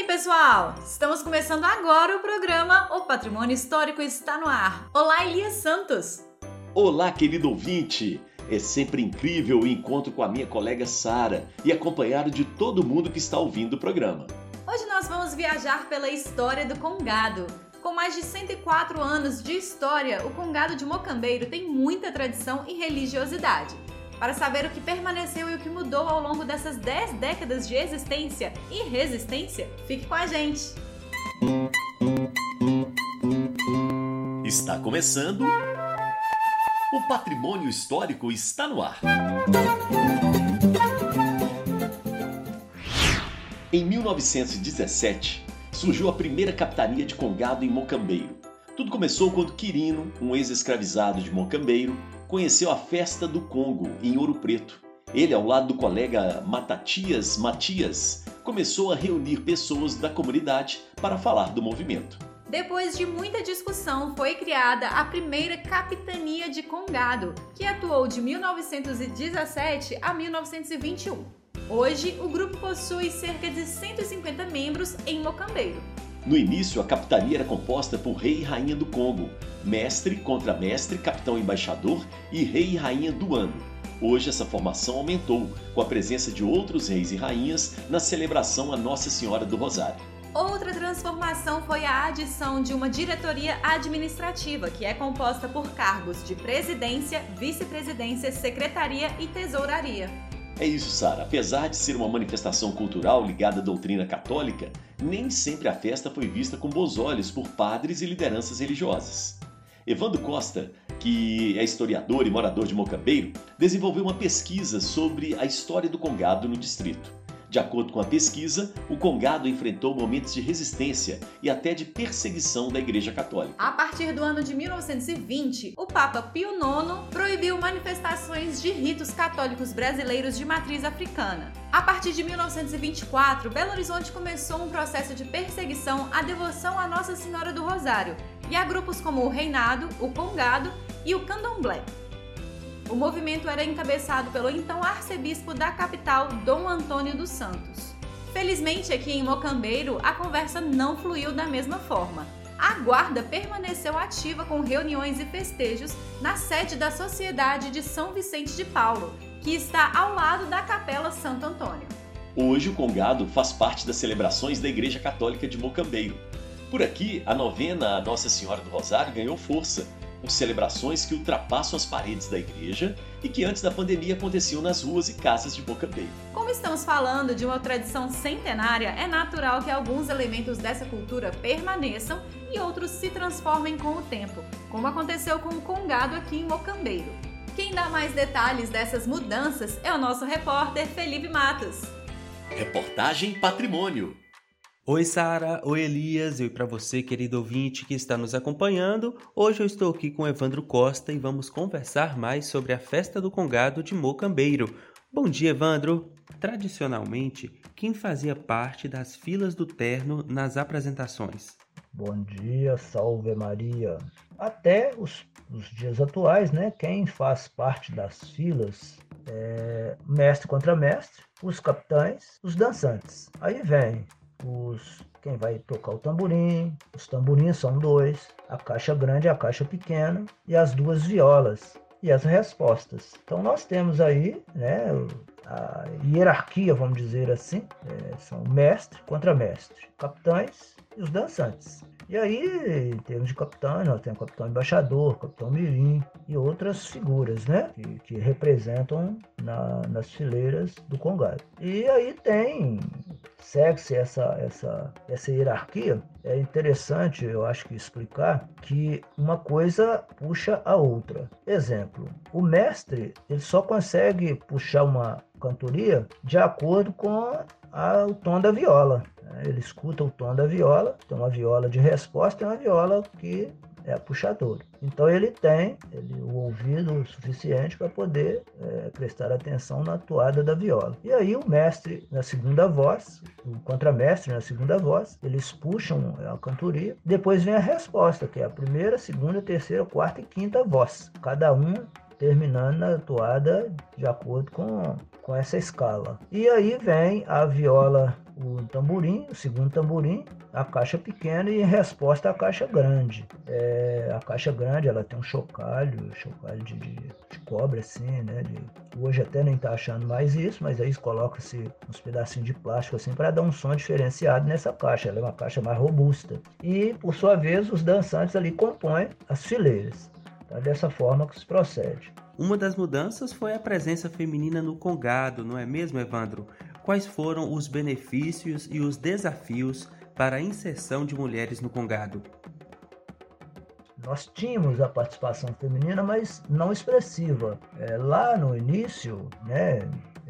aí, pessoal? Estamos começando agora o programa O Patrimônio Histórico está no ar. Olá, Elias Santos. Olá, querido ouvinte. É sempre incrível o encontro com a minha colega Sara e acompanhado de todo mundo que está ouvindo o programa. Hoje nós vamos viajar pela história do Congado. Com mais de 104 anos de história, o Congado de Mocambeiro tem muita tradição e religiosidade. Para saber o que permaneceu e o que mudou ao longo dessas 10 décadas de existência e resistência, fique com a gente! Está começando. O patrimônio histórico está no ar. Em 1917, surgiu a primeira capitania de Congado em Mocambeiro. Tudo começou quando Quirino, um ex-escravizado de Mocambeiro, conheceu a festa do Congo em Ouro Preto. Ele, ao lado do colega Matatias Matias, começou a reunir pessoas da comunidade para falar do movimento. Depois de muita discussão, foi criada a primeira capitania de Congado, que atuou de 1917 a 1921. Hoje, o grupo possui cerca de 150 membros em Mocambeiro. No início, a capitania era composta por rei e rainha do Congo, mestre, contramestre, capitão embaixador e rei e rainha do ano. Hoje essa formação aumentou, com a presença de outros reis e rainhas na celebração a Nossa Senhora do Rosário. Outra transformação foi a adição de uma diretoria administrativa, que é composta por cargos de presidência, vice-presidência, secretaria e tesouraria. É isso, Sara. Apesar de ser uma manifestação cultural ligada à doutrina católica, nem sempre a festa foi vista com bons olhos por padres e lideranças religiosas. Evandro Costa, que é historiador e morador de Mocambeiro, desenvolveu uma pesquisa sobre a história do Congado no distrito. De acordo com a pesquisa, o Congado enfrentou momentos de resistência e até de perseguição da Igreja Católica. A partir do ano de 1920, o Papa Pio IX proibiu manifestações de ritos católicos brasileiros de matriz africana. A partir de 1924, Belo Horizonte começou um processo de perseguição à devoção à Nossa Senhora do Rosário e a grupos como o Reinado, o Congado e o Candomblé. O movimento era encabeçado pelo então arcebispo da capital, Dom Antônio dos Santos. Felizmente, aqui em Mocambeiro, a conversa não fluiu da mesma forma. A guarda permaneceu ativa com reuniões e festejos na sede da Sociedade de São Vicente de Paulo, que está ao lado da Capela Santo Antônio. Hoje, o Congado faz parte das celebrações da Igreja Católica de Mocambeiro. Por aqui, a novena a Nossa Senhora do Rosário ganhou força com celebrações que ultrapassam as paredes da igreja e que antes da pandemia aconteciam nas ruas e casas de Boca Bay. Como estamos falando de uma tradição centenária, é natural que alguns elementos dessa cultura permaneçam e outros se transformem com o tempo, como aconteceu com o Congado aqui em Mocambeiro. Quem dá mais detalhes dessas mudanças é o nosso repórter Felipe Matos. Reportagem Patrimônio. Oi, Sara. Oi, Elias. E para você, querido ouvinte que está nos acompanhando. Hoje eu estou aqui com Evandro Costa e vamos conversar mais sobre a festa do Congado de Mocambeiro. Bom dia, Evandro. Tradicionalmente, quem fazia parte das filas do terno nas apresentações? Bom dia, salve Maria. Até os, os dias atuais, né? Quem faz parte das filas é mestre contra mestre, os capitães, os dançantes. Aí vem os quem vai tocar o tamborim, os tamborins são dois, a caixa grande e a caixa pequena e as duas violas e as respostas. Então nós temos aí, né, a hierarquia, vamos dizer assim, é, são mestre contra mestre, capitães e os dançantes. E aí, em termos de capitão, nós temos capitão embaixador, capitão mirim e outras figuras, né? Que, que representam na, nas fileiras do Congado. E aí tem, segue-se essa, essa, essa hierarquia. É interessante, eu acho que explicar que uma coisa puxa a outra. Exemplo, o mestre, ele só consegue puxar uma cantoria de acordo com o tom da viola. Né? Ele escuta o tom da viola, tem uma viola de resposta e uma viola que é puxadora. Então ele tem ele, o ouvido suficiente para poder é, prestar atenção na toada da viola. E aí o mestre na segunda voz, o contramestre na segunda voz, eles puxam a cantoria. Depois vem a resposta, que é a primeira, segunda, terceira, quarta e quinta voz. Cada um terminando a toada de acordo com, com essa escala. E aí vem a viola o tamborim, o segundo tamborim, a caixa pequena e em resposta a caixa grande. É, a caixa grande ela tem um chocalho, chocalho de, de, de cobre assim, né? De, hoje até nem tá achando mais isso, mas aí coloca-se uns pedacinhos de plástico assim para dar um som diferenciado nessa caixa. Ela é uma caixa mais robusta. E por sua vez os dançantes ali compõem as fileiras. É dessa forma que se procede. Uma das mudanças foi a presença feminina no Congado, não é mesmo, Evandro? Quais foram os benefícios e os desafios para a inserção de mulheres no Congado? Nós tínhamos a participação feminina, mas não expressiva. É, lá no início, né,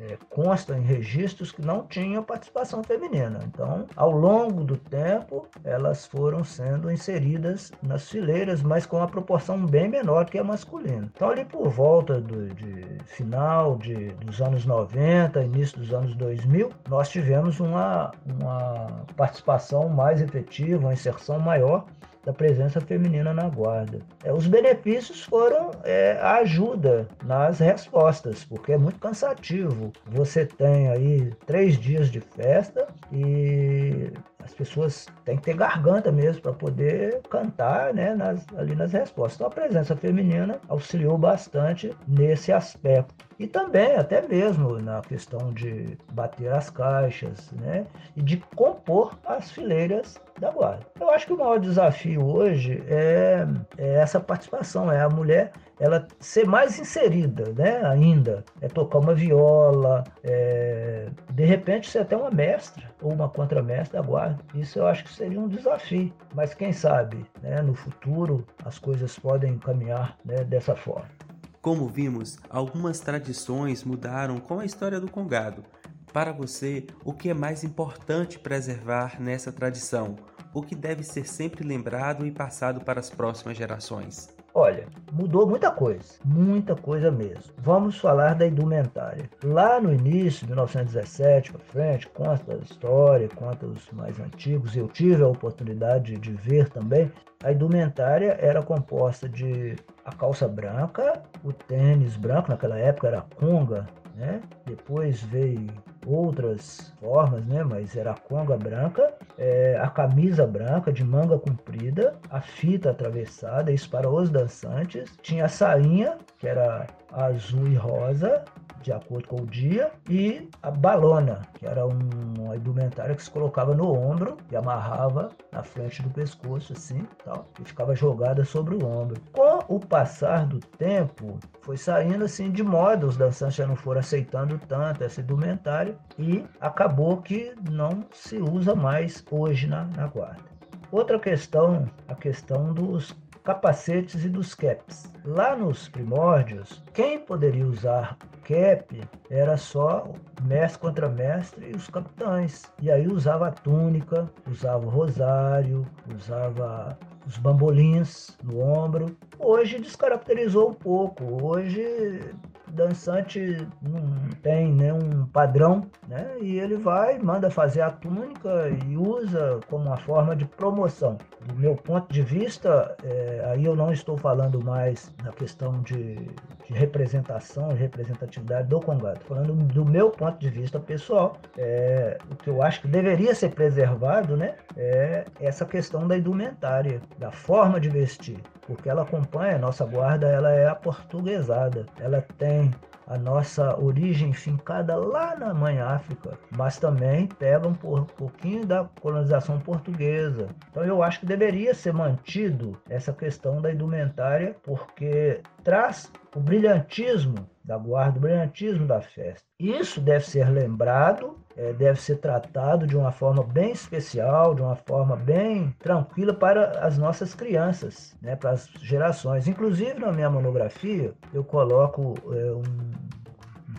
é, consta em registros que não tinham participação feminina. Então, ao longo do tempo, elas foram sendo inseridas nas fileiras, mas com uma proporção bem menor que a masculina. Então, ali por volta do de final de, dos anos 90, início dos anos 2000, nós tivemos uma, uma participação mais efetiva, uma inserção maior da presença feminina na guarda. É, os benefícios foram é, a ajuda nas respostas, porque é muito cansativo. Você tem aí três dias de festa e as pessoas têm que ter garganta mesmo para poder cantar né, nas, ali nas respostas. Então a presença feminina auxiliou bastante nesse aspecto. E também, até mesmo na questão de bater as caixas né, e de compor as fileiras da guarda. Eu acho que o maior desafio hoje é, é essa participação, é a mulher ela ser mais inserida, né, ainda, é tocar uma viola, é, de repente ser até uma mestra ou uma contramestra da guarda. Isso eu acho que seria um desafio, mas quem sabe, né, no futuro as coisas podem caminhar né, dessa forma. Como vimos, algumas tradições mudaram com a história do Congado. Para você, o que é mais importante preservar nessa tradição? O que deve ser sempre lembrado e passado para as próximas gerações? Olha, mudou muita coisa, muita coisa mesmo. Vamos falar da indumentária. Lá no início, 1917 para frente, conta a história, conta os mais antigos. Eu tive a oportunidade de ver também. A indumentária era composta de a calça branca, o tênis branco, naquela época era conga, né? Depois veio outras formas, né? Mas era a conga branca, é, a camisa branca de manga comprida, a fita atravessada, isso para os dançantes. Tinha a sainha, que era azul e rosa, de acordo com o dia, e a balona, que era um, uma indumentária que se colocava no ombro e amarrava na frente do pescoço, assim, tal, e ficava jogada sobre o ombro. Com o passar do tempo, foi saindo assim de moda, os dançantes já não foram aceitando tanto essa indumentária e acabou que não se usa mais hoje na, na guarda. Outra questão, a questão dos capacetes e dos caps. Lá nos primórdios, quem poderia usar cap era só mestre contra mestre e os capitães. E aí usava a túnica, usava o rosário, usava os bambolins no ombro. Hoje descaracterizou um pouco. Hoje dançante não tem nenhum padrão, né? E ele vai, manda fazer a túnica e usa como uma forma de promoção. Do meu ponto de vista, é, aí eu não estou falando mais da questão de, de representação e representatividade do Congado. Falando do meu ponto de vista pessoal. É, o que eu acho que deveria ser preservado, né? É essa questão da indumentária, da forma de vestir porque ela acompanha nossa guarda, ela é aportuguesada, ela tem a nossa origem fincada lá na mãe África, mas também pega um pouquinho da colonização portuguesa. Então eu acho que deveria ser mantido essa questão da indumentária, porque traz o brilhantismo da guarda, o brilhantismo da festa. Isso deve ser lembrado é, deve ser tratado de uma forma bem especial, de uma forma bem tranquila para as nossas crianças, né, para as gerações. Inclusive, na minha monografia, eu coloco é, um,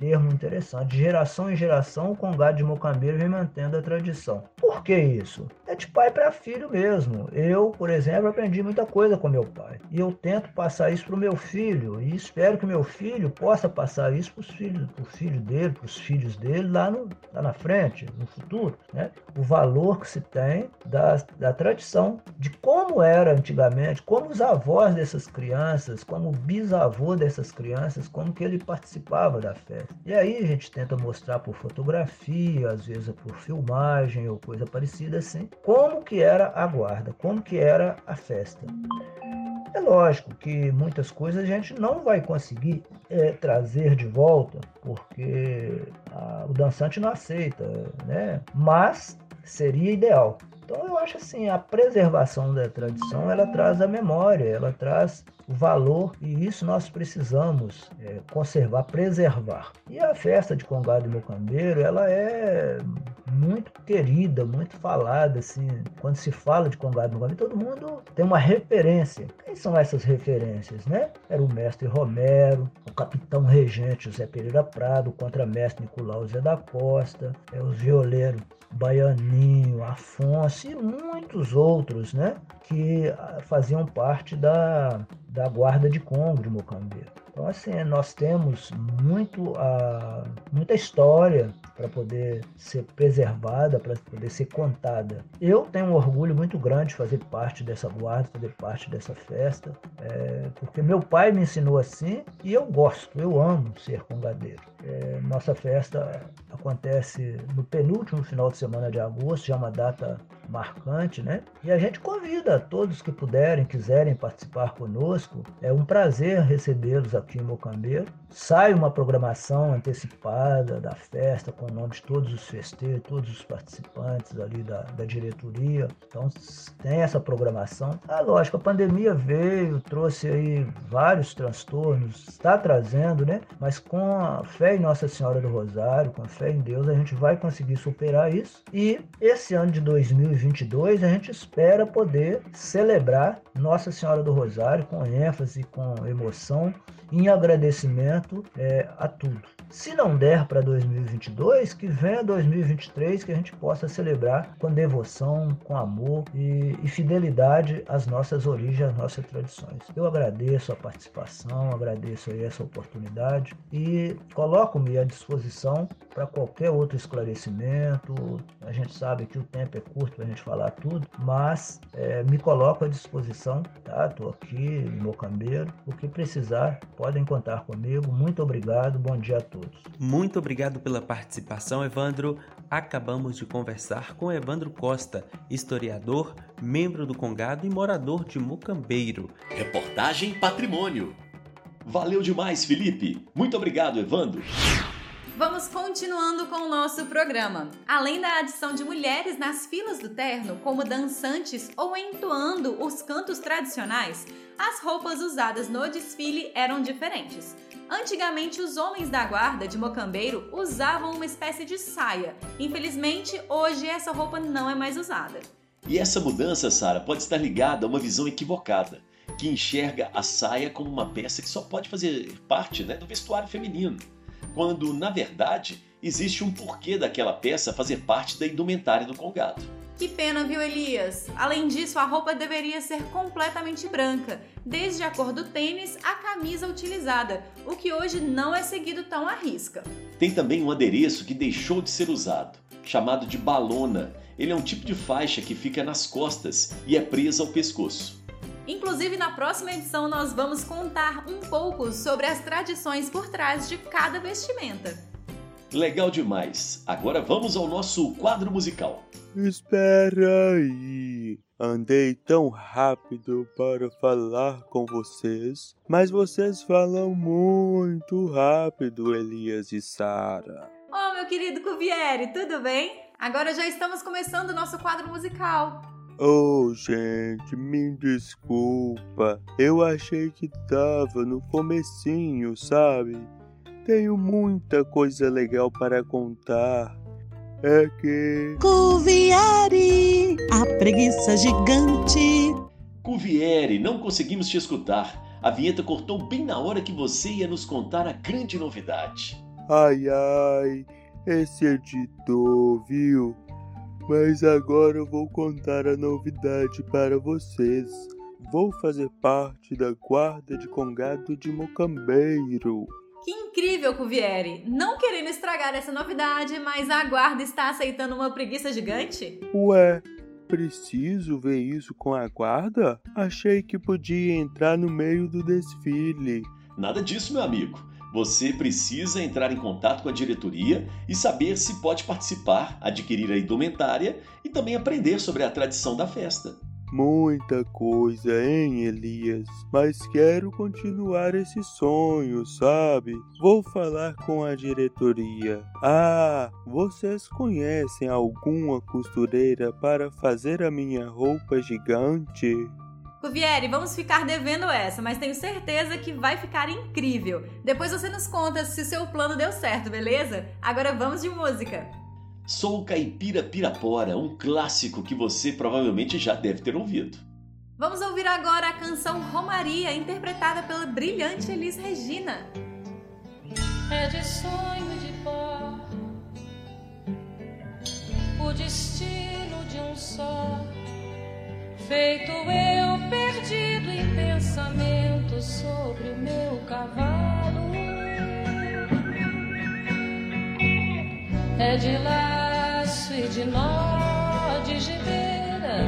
termo interessante. De geração em geração, o congado de Mocambeiro vem mantendo a tradição. Por que isso? De pai para filho mesmo. Eu, por exemplo, aprendi muita coisa com meu pai. E eu tento passar isso para o meu filho. E espero que meu filho possa passar isso para os filhos, pro filho dele, para os filhos dele lá, no, lá na frente, no futuro. Né? O valor que se tem da, da tradição, de como era antigamente, como os avós dessas crianças, como o bisavô dessas crianças, como que ele participava da festa. E aí a gente tenta mostrar por fotografia, às vezes por filmagem ou coisa parecida assim, como que era a guarda, como que era a festa. É lógico que muitas coisas a gente não vai conseguir é, trazer de volta, porque a, o dançante não aceita, né? Mas seria ideal. Então eu acho assim, a preservação da tradição, ela traz a memória, ela traz o valor e isso nós precisamos é, conservar, preservar. E a festa de Congado e Mocambeiro, ela é muito querida, muito falada, assim, quando se fala de Congado Mocambeiro, todo mundo tem uma referência. Quem são essas referências, né? Era o mestre Romero, o capitão regente José Pereira Prado, o contramestre Nicolau Zé da Costa, é, os violeiros Baianinho, Afonso e muitos outros, né, que ah, faziam parte da, da guarda de Congo de Mocambeiro. Então, assim, nós temos muito, uh, muita história para poder ser preservada, para poder ser contada. Eu tenho um orgulho muito grande de fazer parte dessa guarda, fazer parte dessa festa, é, porque meu pai me ensinou assim e eu gosto, eu amo ser congadeiro. É, nossa festa acontece no penúltimo final de semana de agosto, já é uma data marcante, né? E a gente convida todos que puderem, quiserem participar conosco. É um prazer recebê-los aqui em Mocambeiro. Sai uma programação antecipada da festa com o nome de todos os festeiros, todos os participantes ali da, da diretoria. Então tem essa programação. Ah, lógico, a pandemia veio, trouxe aí vários transtornos, está trazendo, né? Mas com a fé em Nossa Senhora do Rosário, com a fé em Deus, a gente vai conseguir superar isso. E esse ano de 2022 a gente espera poder celebrar Nossa Senhora do Rosário com ênfase, com emoção, em agradecimento é, a tudo. Se não der para 2022, que venha 2023 que a gente possa celebrar com devoção, com amor e, e fidelidade às nossas origens, às nossas tradições. Eu agradeço a participação, agradeço aí essa oportunidade e coloco-me à disposição para qualquer outro esclarecimento. A gente sabe que o tempo é curto gente falar tudo, mas é, me coloco à disposição, tá? Estou aqui em Mocambeiro, o que precisar podem contar comigo. Muito obrigado, bom dia a todos todos. Muito obrigado pela participação, Evandro. Acabamos de conversar com Evandro Costa, historiador, membro do Congado e morador de Mucambeiro. Reportagem Patrimônio. Valeu demais, Felipe. Muito obrigado, Evandro. Vamos continuando com o nosso programa. Além da adição de mulheres nas filas do terno, como dançantes ou entoando os cantos tradicionais, as roupas usadas no desfile eram diferentes. Antigamente, os homens da guarda de Mocambeiro usavam uma espécie de saia. Infelizmente, hoje essa roupa não é mais usada. E essa mudança, Sara, pode estar ligada a uma visão equivocada, que enxerga a saia como uma peça que só pode fazer parte né, do vestuário feminino, quando, na verdade, existe um porquê daquela peça fazer parte da indumentária do congado. Que pena, viu, Elias? Além disso, a roupa deveria ser completamente branca, desde a cor do tênis à camisa utilizada, o que hoje não é seguido tão à risca. Tem também um adereço que deixou de ser usado, chamado de balona. Ele é um tipo de faixa que fica nas costas e é presa ao pescoço. Inclusive, na próxima edição, nós vamos contar um pouco sobre as tradições por trás de cada vestimenta. Legal demais! Agora vamos ao nosso quadro musical. Espera aí. Andei tão rápido para falar com vocês, mas vocês falam muito rápido, Elias e Sara. Oh, meu querido Cuvieri, tudo bem? Agora já estamos começando o nosso quadro musical. Oh, gente, me desculpa. Eu achei que tava no comecinho, sabe? Tenho muita coisa legal para contar é que. Cuvieri, a preguiça gigante. Cuvieri, não conseguimos te escutar. A vinheta cortou bem na hora que você ia nos contar a grande novidade. Ai, ai, esse editor, viu? Mas agora eu vou contar a novidade para vocês. Vou fazer parte da guarda de congado de Mocambeiro. Que incrível, Cuvieri! Não querendo estragar essa novidade, mas a guarda está aceitando uma preguiça gigante? Ué, preciso ver isso com a guarda? Achei que podia entrar no meio do desfile. Nada disso, meu amigo. Você precisa entrar em contato com a diretoria e saber se pode participar, adquirir a indumentária e também aprender sobre a tradição da festa. Muita coisa, hein, Elias? Mas quero continuar esse sonho, sabe? Vou falar com a diretoria. Ah, vocês conhecem alguma costureira para fazer a minha roupa gigante? Cuvieri, vamos ficar devendo essa, mas tenho certeza que vai ficar incrível. Depois você nos conta se o seu plano deu certo, beleza? Agora vamos de música. Sou Caipira Pirapora, um clássico que você provavelmente já deve ter ouvido. Vamos ouvir agora a canção Romaria, interpretada pela brilhante Elis Regina. É de sonho de pó, o destino de um só, feito eu perdido em pensamento sobre o meu cavalo. É de laço e de nó de gibeira,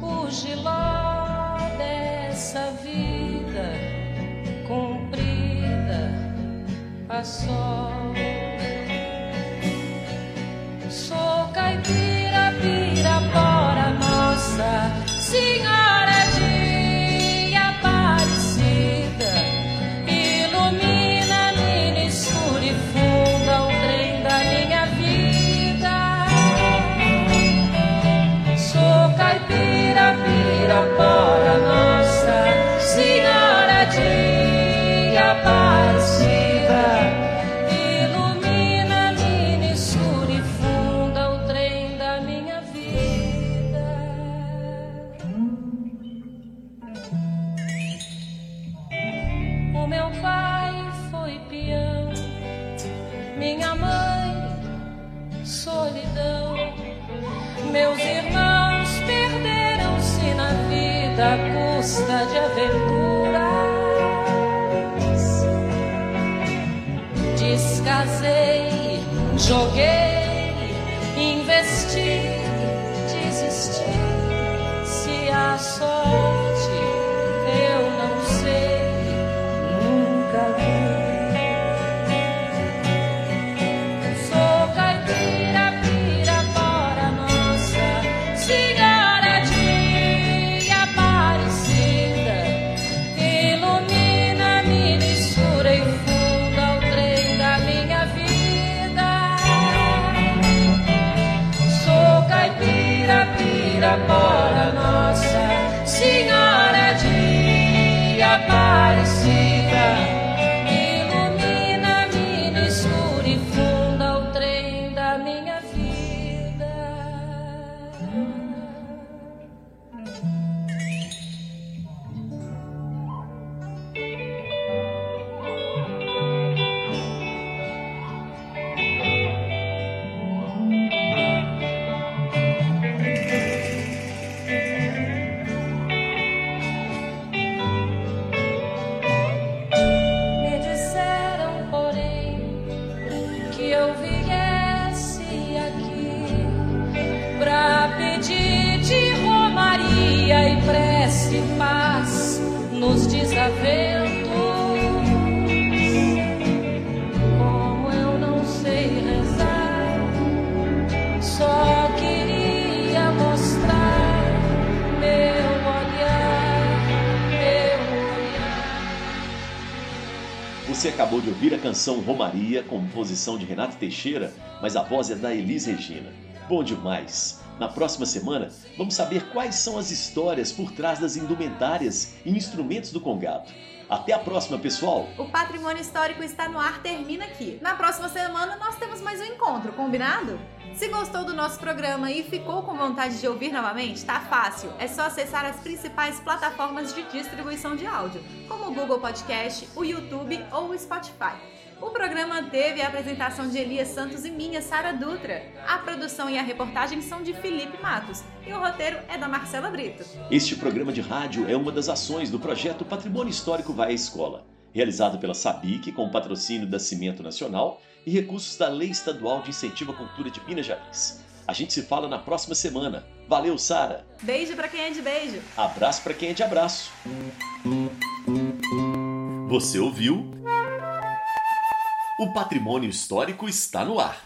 o giló dessa vida comprida a sol. Solidão. Meus irmãos perderam-se na vida à custa de aventuras. Descasei, joguei, pirapora, nossa Você acabou de ouvir a canção Romaria, composição de Renato Teixeira, mas a voz é da Elis Regina. Bom demais! Na próxima semana, vamos saber quais são as histórias por trás das indumentárias e instrumentos do Congado. Até a próxima, pessoal! O Patrimônio Histórico está no ar, termina aqui. Na próxima semana nós temos mais um encontro, combinado? Se gostou do nosso programa e ficou com vontade de ouvir novamente, tá fácil. É só acessar as principais plataformas de distribuição de áudio, como o Google Podcast, o YouTube ou o Spotify. O programa teve a apresentação de Elias Santos e minha, Sara Dutra. A produção e a reportagem são de Felipe Matos e o roteiro é da Marcela Brito. Este programa de rádio é uma das ações do projeto Patrimônio Histórico Vai à Escola, realizado pela SABIC com patrocínio da Cimento Nacional e recursos da Lei Estadual de Incentivo à Cultura de Minas Gerais. A gente se fala na próxima semana. Valeu, Sara! Beijo para quem é de beijo. Abraço para quem é de abraço. Você ouviu? O patrimônio histórico está no ar.